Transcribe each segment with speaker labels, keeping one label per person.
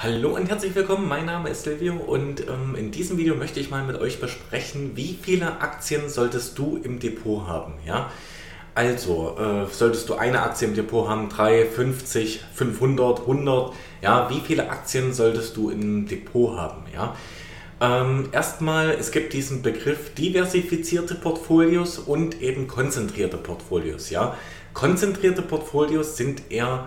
Speaker 1: Hallo und herzlich willkommen, mein Name ist Silvio und ähm, in diesem Video möchte ich mal mit euch besprechen, wie viele Aktien solltest du im Depot haben. Ja? Also, äh, solltest du eine Aktie im Depot haben, 3, 50, 500, 100, ja, wie viele Aktien solltest du im Depot haben? Ja? Ähm, erstmal, es gibt diesen Begriff diversifizierte Portfolios und eben konzentrierte Portfolios. Ja? Konzentrierte Portfolios sind eher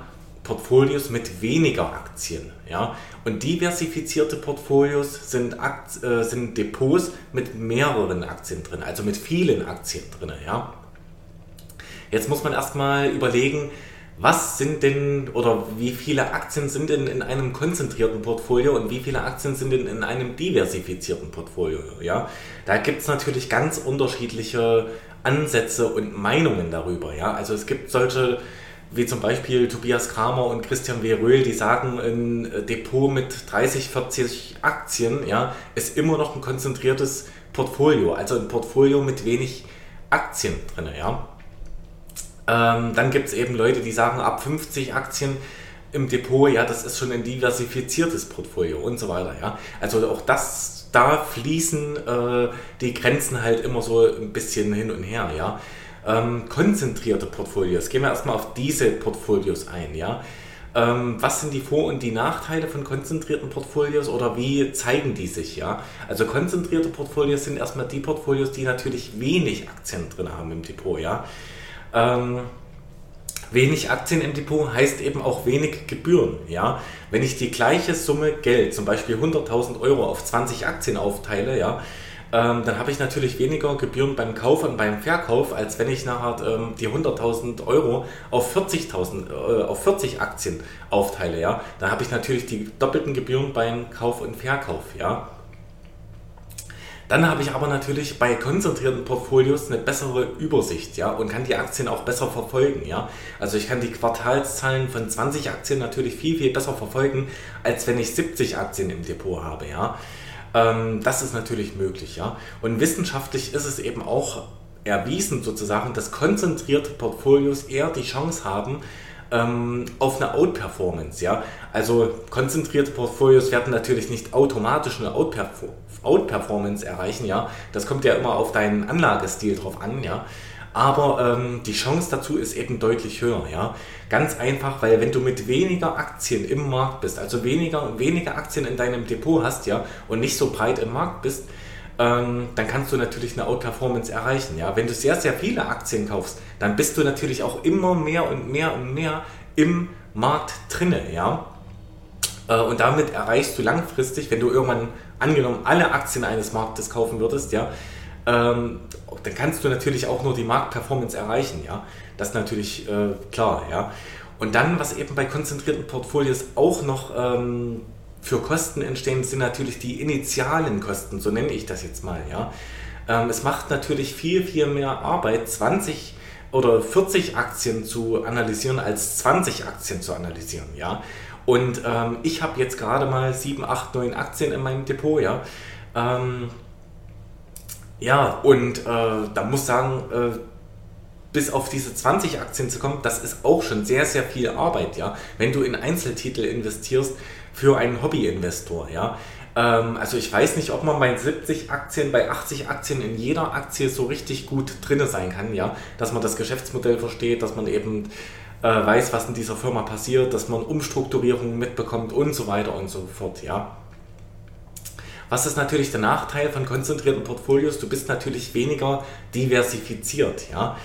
Speaker 1: Portfolios mit weniger Aktien. Ja? Und diversifizierte Portfolios sind, Akt, äh, sind Depots mit mehreren Aktien drin, also mit vielen Aktien drin. Ja? Jetzt muss man erstmal überlegen, was sind denn oder wie viele Aktien sind denn in einem konzentrierten Portfolio und wie viele Aktien sind denn in einem diversifizierten Portfolio? Ja? Da gibt es natürlich ganz unterschiedliche Ansätze und Meinungen darüber. Ja? Also es gibt solche wie zum Beispiel Tobias Kramer und Christian W. Röhl, die sagen, ein Depot mit 30, 40 Aktien ja, ist immer noch ein konzentriertes Portfolio, also ein Portfolio mit wenig Aktien drin. Ja. Ähm, dann gibt es eben Leute, die sagen, ab 50 Aktien im Depot, ja, das ist schon ein diversifiziertes Portfolio und so weiter. Ja. Also auch das, da fließen äh, die Grenzen halt immer so ein bisschen hin und her. Ja ähm, konzentrierte Portfolios. Gehen wir erstmal auf diese Portfolios ein. Ja? Ähm, was sind die Vor- und die Nachteile von konzentrierten Portfolios oder wie zeigen die sich? Ja? Also konzentrierte Portfolios sind erstmal die Portfolios, die natürlich wenig Aktien drin haben im Depot. Ja? Ähm, wenig Aktien im Depot heißt eben auch wenig Gebühren. Ja? Wenn ich die gleiche Summe Geld, zum Beispiel 100.000 Euro auf 20 Aktien aufteile, ja, ähm, dann habe ich natürlich weniger Gebühren beim Kauf und beim Verkauf, als wenn ich nachher ähm, die 100.000 Euro auf 40.000, äh, auf 40 Aktien aufteile, ja. Dann habe ich natürlich die doppelten Gebühren beim Kauf und Verkauf, ja. Dann habe ich aber natürlich bei konzentrierten Portfolios eine bessere Übersicht, ja, und kann die Aktien auch besser verfolgen, ja. Also ich kann die Quartalszahlen von 20 Aktien natürlich viel, viel besser verfolgen, als wenn ich 70 Aktien im Depot habe, ja. Ähm, das ist natürlich möglich, ja. Und wissenschaftlich ist es eben auch erwiesen sozusagen, dass konzentrierte Portfolios eher die Chance haben, ähm, auf eine Outperformance, ja. Also konzentrierte Portfolios werden natürlich nicht automatisch eine Outperformance erreichen, ja. Das kommt ja immer auf deinen Anlagestil drauf an, ja aber ähm, die Chance dazu ist eben deutlich höher. Ja? Ganz einfach, weil wenn du mit weniger Aktien im Markt bist, also weniger, weniger Aktien in deinem Depot hast ja, und nicht so breit im Markt bist, ähm, dann kannst du natürlich eine Outperformance erreichen. Ja? Wenn du sehr, sehr viele Aktien kaufst, dann bist du natürlich auch immer mehr und mehr und mehr im Markt drinne. Ja? Äh, und damit erreichst du langfristig, wenn du irgendwann angenommen alle Aktien eines Marktes kaufen würdest, ja, ähm, dann kannst du natürlich auch nur die Marktperformance erreichen, ja. Das ist natürlich äh, klar, ja. Und dann, was eben bei konzentrierten Portfolios auch noch ähm, für Kosten entstehen, sind natürlich die initialen Kosten, so nenne ich das jetzt mal, ja. Ähm, es macht natürlich viel, viel mehr Arbeit, 20 oder 40 Aktien zu analysieren, als 20 Aktien zu analysieren, ja. Und ähm, ich habe jetzt gerade mal 7, 8, 9 Aktien in meinem Depot, ja. Ähm, ja, und äh, da muss sagen, äh, bis auf diese 20 Aktien zu kommen, das ist auch schon sehr, sehr viel Arbeit, ja. Wenn du in Einzeltitel investierst für einen Hobbyinvestor, ja. Ähm, also ich weiß nicht, ob man bei 70 Aktien, bei 80 Aktien in jeder Aktie so richtig gut drinne sein kann, ja. Dass man das Geschäftsmodell versteht, dass man eben äh, weiß, was in dieser Firma passiert, dass man Umstrukturierungen mitbekommt und so weiter und so fort, ja. Was ist natürlich der Nachteil von konzentrierten Portfolios? Du bist natürlich weniger diversifiziert. Ja?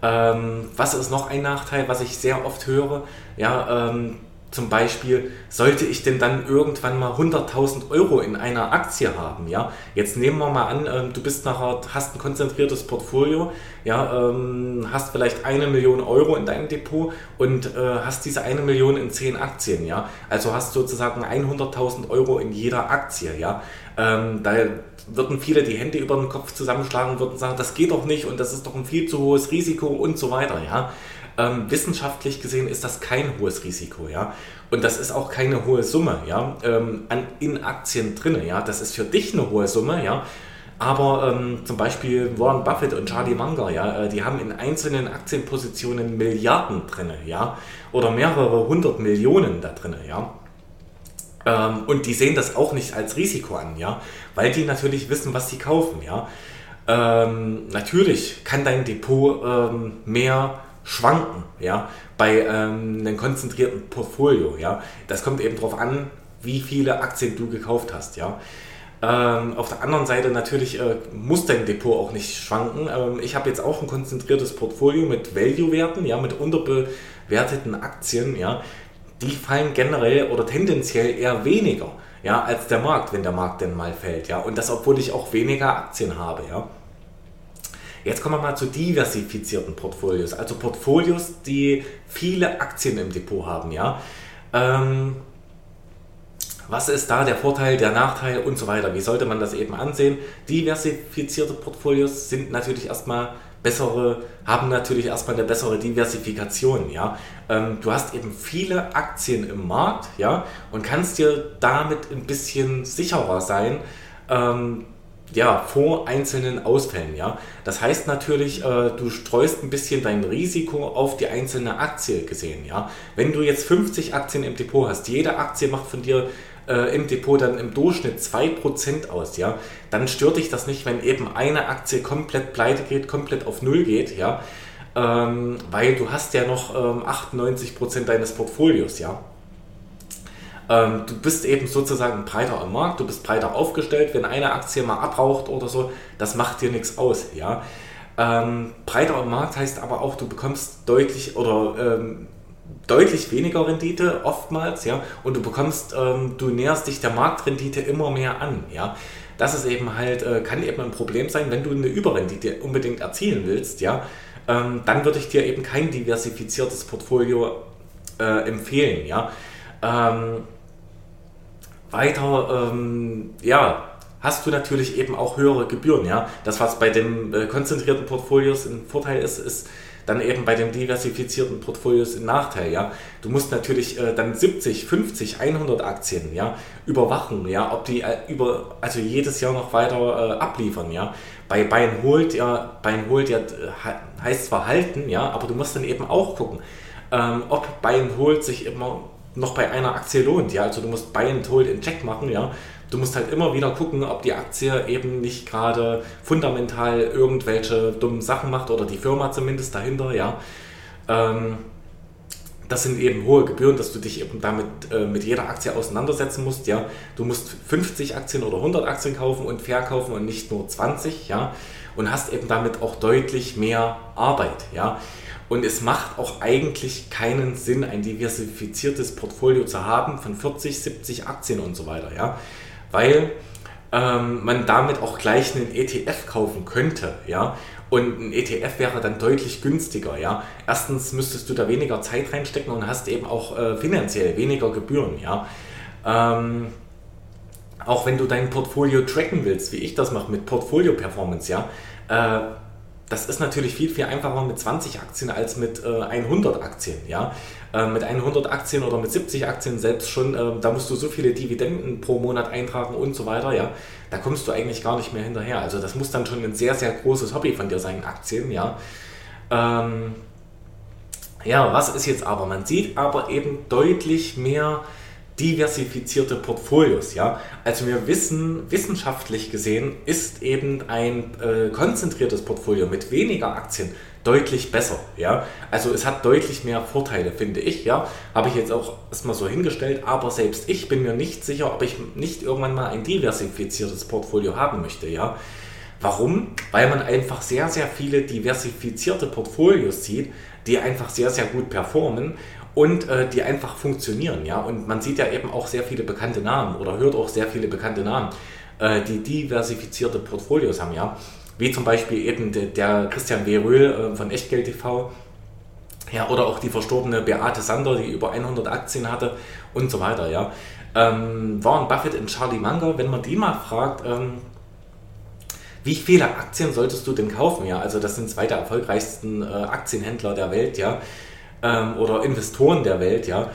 Speaker 1: Ähm, was ist noch ein Nachteil, was ich sehr oft höre? Ja, ähm, zum Beispiel, sollte ich denn dann irgendwann mal 100.000 Euro in einer Aktie haben, ja? Jetzt nehmen wir mal an, äh, du bist nachher, hast ein konzentriertes Portfolio, ja, ähm, hast vielleicht eine Million Euro in deinem Depot und äh, hast diese eine Million in zehn Aktien, ja? Also hast sozusagen 100.000 Euro in jeder Aktie, ja? Ähm, da würden viele die Hände über den Kopf zusammenschlagen und würden sagen, das geht doch nicht und das ist doch ein viel zu hohes Risiko und so weiter, ja? Ähm, wissenschaftlich gesehen ist das kein hohes Risiko, ja. Und das ist auch keine hohe Summe, ja, ähm, an, in Aktien drin, ja. Das ist für dich eine hohe Summe, ja. Aber ähm, zum Beispiel Warren Buffett und Charlie Munger, ja, äh, die haben in einzelnen Aktienpositionen Milliarden drin, ja, oder mehrere hundert Millionen da drin, ja. Ähm, und die sehen das auch nicht als Risiko an, ja, weil die natürlich wissen, was sie kaufen, ja. Ähm, natürlich kann dein Depot ähm, mehr schwanken, ja, bei ähm, einem konzentrierten Portfolio, ja. Das kommt eben darauf an, wie viele Aktien du gekauft hast, ja. Ähm, auf der anderen Seite natürlich äh, muss dein Depot auch nicht schwanken. Ähm, ich habe jetzt auch ein konzentriertes Portfolio mit Value-Werten, ja, mit unterbewerteten Aktien, ja. Die fallen generell oder tendenziell eher weniger, ja, als der Markt, wenn der Markt denn mal fällt, ja. Und das, obwohl ich auch weniger Aktien habe, ja. Jetzt kommen wir mal zu diversifizierten Portfolios, also Portfolios, die viele Aktien im Depot haben, ja. Ähm, was ist da der Vorteil, der Nachteil und so weiter? Wie sollte man das eben ansehen? Diversifizierte Portfolios sind natürlich erstmal bessere, haben natürlich erstmal eine bessere Diversifikation, ja. Ähm, du hast eben viele Aktien im Markt, ja, und kannst dir damit ein bisschen sicherer sein, ähm, ja, vor einzelnen Ausfällen, ja. Das heißt natürlich, äh, du streust ein bisschen dein Risiko auf die einzelne Aktie gesehen, ja. Wenn du jetzt 50 Aktien im Depot hast, jede Aktie macht von dir äh, im Depot dann im Durchschnitt 2% aus, ja, dann stört dich das nicht, wenn eben eine Aktie komplett pleite geht, komplett auf Null geht, ja, ähm, weil du hast ja noch ähm, 98% deines Portfolios, ja. Ähm, du bist eben sozusagen breiter am Markt, du bist breiter aufgestellt, wenn eine Aktie mal abraucht oder so, das macht dir nichts aus, ja. Ähm, breiter am Markt heißt aber auch, du bekommst deutlich oder ähm, deutlich weniger Rendite oftmals, ja, und du bekommst, ähm, du näherst dich der Marktrendite immer mehr an, ja. Das ist eben halt, äh, kann eben ein Problem sein, wenn du eine Überrendite unbedingt erzielen willst, ja, ähm, dann würde ich dir eben kein diversifiziertes Portfolio äh, empfehlen, ja. Ähm, weiter, ähm, ja, hast du natürlich eben auch höhere Gebühren, ja. Das, was bei den äh, konzentrierten Portfolios ein Vorteil ist, ist, dann eben bei den diversifizierten Portfolios ein Nachteil, ja. Du musst natürlich äh, dann 70, 50, 100 Aktien, ja, überwachen, ja, ob die äh, über, also jedes Jahr noch weiter äh, abliefern, ja. Bei Buy and Hold, ja, Buy and Hold ja, heißt zwar halten, ja, aber du musst dann eben auch gucken, ähm, ob Buy and Hold sich immer noch bei einer Aktie lohnt, ja, also du musst Buy and Hold in Check machen, ja, du musst halt immer wieder gucken, ob die Aktie eben nicht gerade fundamental irgendwelche dummen Sachen macht oder die Firma zumindest dahinter, ja. Ähm, das sind eben hohe Gebühren, dass du dich eben damit äh, mit jeder Aktie auseinandersetzen musst, ja. Du musst 50 Aktien oder 100 Aktien kaufen und verkaufen und nicht nur 20, ja. Und hast eben damit auch deutlich mehr Arbeit, ja. Und es macht auch eigentlich keinen Sinn, ein diversifiziertes Portfolio zu haben von 40, 70 Aktien und so weiter, ja weil ähm, man damit auch gleich einen ETF kaufen könnte, ja. Und ein ETF wäre dann deutlich günstiger, ja. Erstens müsstest du da weniger Zeit reinstecken und hast eben auch äh, finanziell weniger Gebühren, ja. Ähm, auch wenn du dein Portfolio tracken willst, wie ich das mache mit Portfolio Performance, ja, äh, das ist natürlich viel, viel einfacher mit 20 Aktien als mit äh, 100 Aktien. Ja? Äh, mit 100 Aktien oder mit 70 Aktien selbst schon, äh, da musst du so viele Dividenden pro Monat eintragen und so weiter. Ja? Da kommst du eigentlich gar nicht mehr hinterher. Also das muss dann schon ein sehr, sehr großes Hobby von dir sein, Aktien. Ja? Ähm, ja, was ist jetzt aber? Man sieht aber eben deutlich mehr diversifizierte Portfolios. Ja? Also wir wissen, wissenschaftlich gesehen ist eben ein äh, konzentriertes Portfolio mit weniger Aktien deutlich besser. Ja? Also es hat deutlich mehr Vorteile, finde ich. Ja? Habe ich jetzt auch erstmal so hingestellt, aber selbst ich bin mir nicht sicher, ob ich nicht irgendwann mal ein diversifiziertes Portfolio haben möchte. Ja? Warum? Weil man einfach sehr, sehr viele diversifizierte Portfolios sieht, die einfach sehr, sehr gut performen und äh, die einfach funktionieren, ja. Und man sieht ja eben auch sehr viele bekannte Namen oder hört auch sehr viele bekannte Namen, äh, die diversifizierte Portfolios haben, ja. Wie zum Beispiel eben de, der Christian W. Röhl äh, von Echtgeld TV, ja, oder auch die verstorbene Beate Sander, die über 100 Aktien hatte und so weiter, ja. Ähm, Warren Buffett und Charlie Munger, wenn man die mal fragt, ähm, wie viele Aktien solltest du denn kaufen? Ja, also das sind zwei der erfolgreichsten äh, Aktienhändler der Welt, ja ähm, oder Investoren der Welt, ja,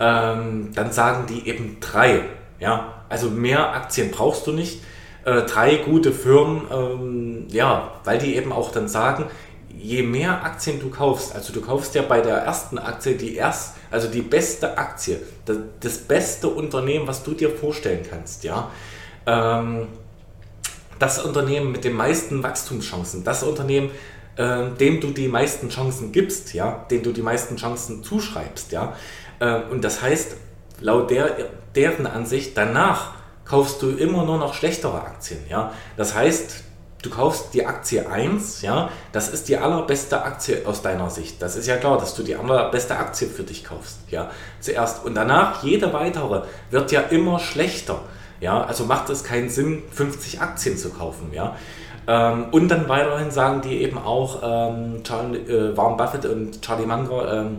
Speaker 1: ähm, dann sagen die eben drei. Ja, also mehr Aktien brauchst du nicht. Äh, drei gute Firmen, ähm, ja, weil die eben auch dann sagen, je mehr Aktien du kaufst, also du kaufst ja bei der ersten Aktie die erst Also die beste Aktie, das, das beste Unternehmen, was du dir vorstellen kannst, ja. Ähm, das Unternehmen mit den meisten Wachstumschancen, das Unternehmen, äh, dem du die meisten Chancen gibst, ja, dem du die meisten Chancen zuschreibst, ja. Äh, und das heißt, laut der, deren Ansicht, danach kaufst du immer nur noch schlechtere Aktien, ja. Das heißt, du kaufst die Aktie 1, ja, das ist die allerbeste Aktie aus deiner Sicht. Das ist ja klar, dass du die allerbeste Aktie für dich kaufst, ja, zuerst. Und danach, jede weitere wird ja immer schlechter, ja, also macht es keinen Sinn, 50 Aktien zu kaufen, ja. Ähm, und dann weiterhin sagen die eben auch, ähm, Charlie, äh, Warren Buffett und Charlie Munger, ähm,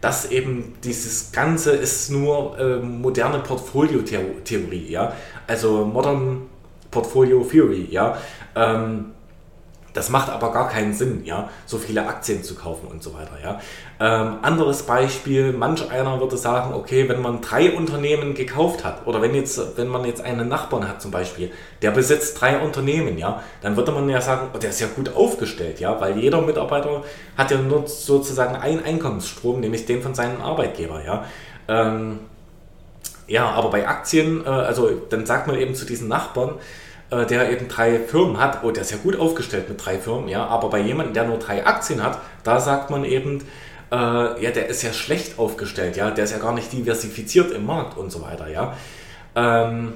Speaker 1: dass eben dieses Ganze ist nur äh, moderne Portfolio-Theorie, ja, also Modern Portfolio Theory, ja. Ähm, das macht aber gar keinen Sinn, ja, so viele Aktien zu kaufen und so weiter, ja. Ähm, anderes Beispiel, manch einer würde sagen, okay, wenn man drei Unternehmen gekauft hat oder wenn jetzt, wenn man jetzt einen Nachbarn hat zum Beispiel, der besitzt drei Unternehmen, ja, dann würde man ja sagen, oh, der ist ja gut aufgestellt, ja, weil jeder Mitarbeiter hat ja nur sozusagen einen Einkommensstrom, nämlich den von seinem Arbeitgeber, ja. Ähm, ja, aber bei Aktien, äh, also dann sagt man eben zu diesen Nachbarn, äh, der eben drei Firmen hat, oh, der ist ja gut aufgestellt mit drei Firmen, ja, aber bei jemandem, der nur drei Aktien hat, da sagt man eben, äh, ja, der ist ja schlecht aufgestellt, ja, der ist ja gar nicht diversifiziert im Markt und so weiter, ja. Ähm,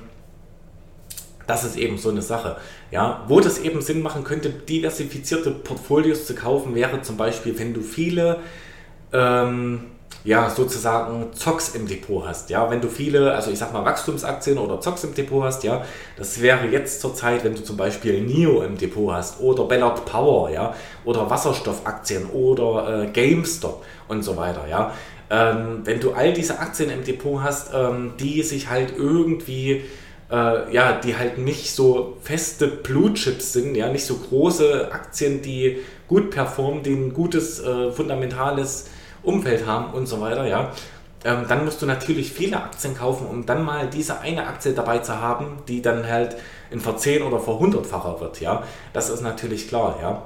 Speaker 1: das ist eben so eine Sache. Ja, wo das eben Sinn machen könnte, diversifizierte Portfolios zu kaufen, wäre zum Beispiel, wenn du viele ähm, ja, sozusagen Zocks im Depot hast, ja, wenn du viele, also ich sag mal Wachstumsaktien oder Zocks im Depot hast, ja, das wäre jetzt zur Zeit, wenn du zum Beispiel NIO im Depot hast oder Ballard Power, ja, oder Wasserstoffaktien oder äh, GameStop und so weiter, ja, ähm, wenn du all diese Aktien im Depot hast, ähm, die sich halt irgendwie äh, ja, die halt nicht so feste Blue Chips sind, ja, nicht so große Aktien, die gut performen, die ein gutes äh, fundamentales Umfeld haben und so weiter, ja, ähm, dann musst du natürlich viele Aktien kaufen, um dann mal diese eine Aktie dabei zu haben, die dann halt in verzehn- oder verhundertfacher wird, ja. Das ist natürlich klar, ja.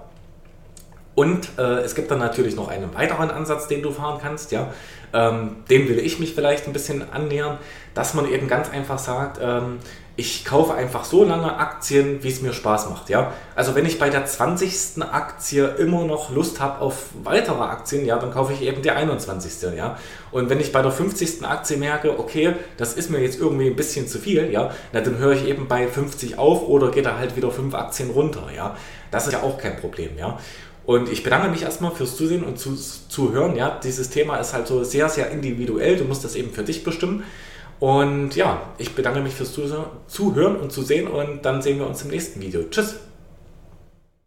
Speaker 1: Und äh, es gibt dann natürlich noch einen weiteren Ansatz, den du fahren kannst, ja. Ähm, dem will ich mich vielleicht ein bisschen annähern, dass man eben ganz einfach sagt, ähm, ich kaufe einfach so lange Aktien, wie es mir Spaß macht. Ja? Also wenn ich bei der 20. Aktie immer noch Lust habe auf weitere Aktien, ja, dann kaufe ich eben die 21. Ja? Und wenn ich bei der 50. Aktie merke, okay, das ist mir jetzt irgendwie ein bisschen zu viel, ja, na, dann höre ich eben bei 50 auf oder gehe da halt wieder 5 Aktien runter. Ja? Das ist ja auch kein Problem. Ja? Und ich bedanke mich erstmal fürs Zusehen und zu, Zuhören. Ja? Dieses Thema ist halt so sehr, sehr individuell. Du musst das eben für dich bestimmen. Und ja, ich bedanke mich fürs Zuhören und Zusehen und dann sehen wir uns im nächsten Video. Tschüss!